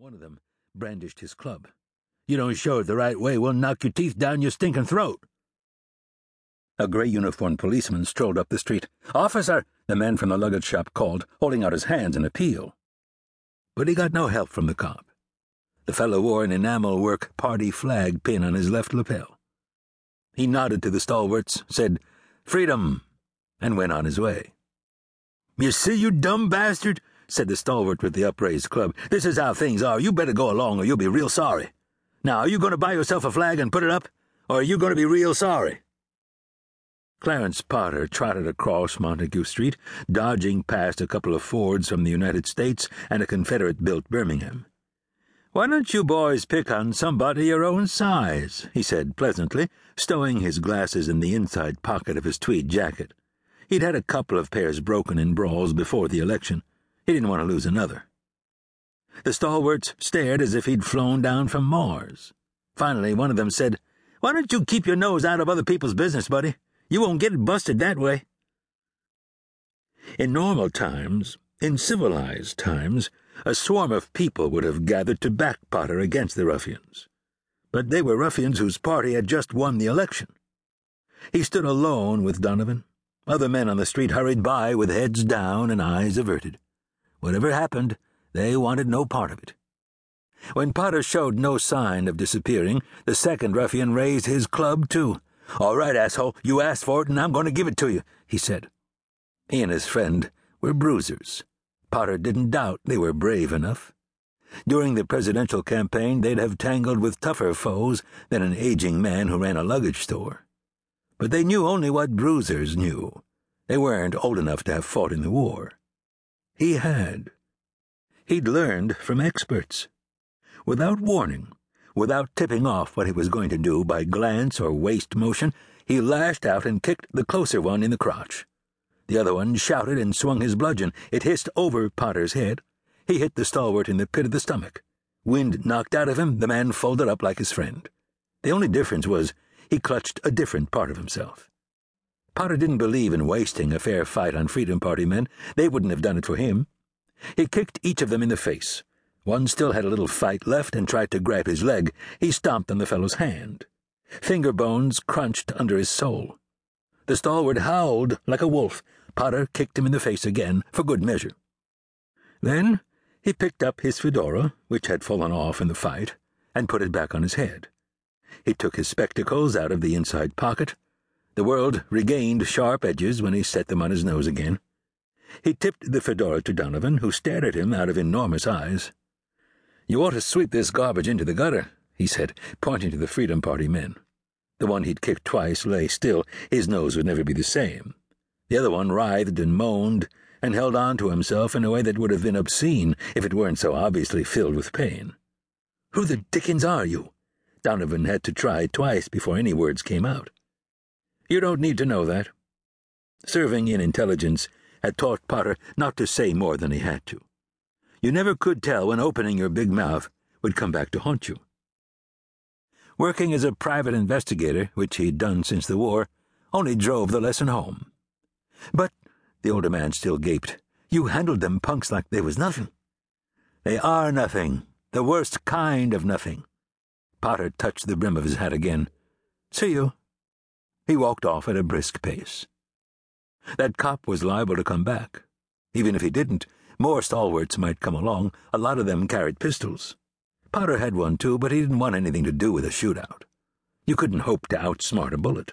One of them brandished his club. You don't show it the right way, we'll knock your teeth down your stinking throat. A gray uniformed policeman strolled up the street. Officer, the man from the luggage shop called, holding out his hands in appeal. But he got no help from the cop. The fellow wore an enamel work party flag pin on his left lapel. He nodded to the stalwarts, said, Freedom, and went on his way. You see, you dumb bastard, said the stalwart with the upraised club. This is how things are. You better go along or you'll be real sorry. Now, are you going to buy yourself a flag and put it up, or are you going to be real sorry? Clarence Potter trotted across Montague Street, dodging past a couple of Fords from the United States and a Confederate built Birmingham. Why don't you boys pick on somebody your own size? he said pleasantly, stowing his glasses in the inside pocket of his tweed jacket. He'd had a couple of pairs broken in brawls before the election. He didn't want to lose another. The stalwarts stared as if he'd flown down from Mars. Finally, one of them said, Why don't you keep your nose out of other people's business, buddy? You won't get busted that way. In normal times, in civilized times, a swarm of people would have gathered to back Potter against the ruffians. But they were ruffians whose party had just won the election. He stood alone with Donovan. Other men on the street hurried by with heads down and eyes averted. Whatever happened, they wanted no part of it. When Potter showed no sign of disappearing, the second ruffian raised his club, too. All right, asshole, you asked for it, and I'm going to give it to you, he said. He and his friend were bruisers. Potter didn't doubt they were brave enough. During the presidential campaign, they'd have tangled with tougher foes than an aging man who ran a luggage store. But they knew only what bruisers knew. They weren't old enough to have fought in the war. He had. He'd learned from experts. Without warning, without tipping off what he was going to do by glance or waist motion, he lashed out and kicked the closer one in the crotch. The other one shouted and swung his bludgeon. It hissed over Potter's head. He hit the stalwart in the pit of the stomach. Wind knocked out of him, the man folded up like his friend. The only difference was he clutched a different part of himself. Potter didn't believe in wasting a fair fight on Freedom Party men. They wouldn't have done it for him. He kicked each of them in the face. One still had a little fight left and tried to grab his leg. He stomped on the fellow's hand. Finger bones crunched under his sole. The stalwart howled like a wolf. Potter kicked him in the face again, for good measure. Then he picked up his fedora, which had fallen off in the fight, and put it back on his head. He took his spectacles out of the inside pocket the world regained sharp edges when he set them on his nose again. He tipped the fedora to Donovan, who stared at him out of enormous eyes. You ought to sweep this garbage into the gutter, he said, pointing to the Freedom Party men. The one he'd kicked twice lay still. His nose would never be the same. The other one writhed and moaned and held on to himself in a way that would have been obscene if it weren't so obviously filled with pain. Who the dickens are you? Donovan had to try twice before any words came out. You don't need to know that. Serving in intelligence had taught Potter not to say more than he had to. You never could tell when opening your big mouth would come back to haunt you. Working as a private investigator, which he'd done since the war, only drove the lesson home. But, the older man still gaped, you handled them punks like they was nothing. They are nothing, the worst kind of nothing. Potter touched the brim of his hat again. See you. He walked off at a brisk pace. That cop was liable to come back. Even if he didn't, more stalwarts might come along. A lot of them carried pistols. Potter had one too, but he didn't want anything to do with a shootout. You couldn't hope to outsmart a bullet.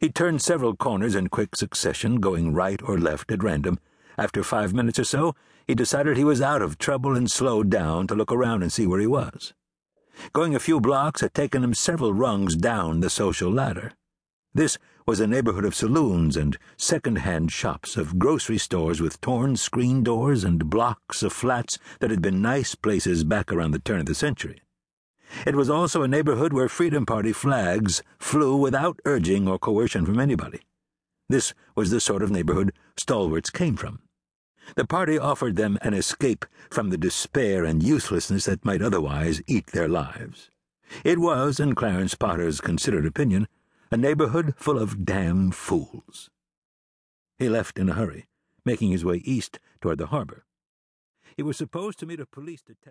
He turned several corners in quick succession, going right or left at random. After five minutes or so, he decided he was out of trouble and slowed down to look around and see where he was. Going a few blocks had taken him several rungs down the social ladder. This was a neighborhood of saloons and second-hand shops, of grocery stores with torn screen doors and blocks of flats that had been nice places back around the turn of the century. It was also a neighborhood where Freedom Party flags flew without urging or coercion from anybody. This was the sort of neighborhood stalwarts came from. The party offered them an escape from the despair and uselessness that might otherwise eat their lives. It was, in Clarence Potter's considered opinion, a neighborhood full of damn fools. He left in a hurry, making his way east toward the harbor. He was supposed to meet a police detective.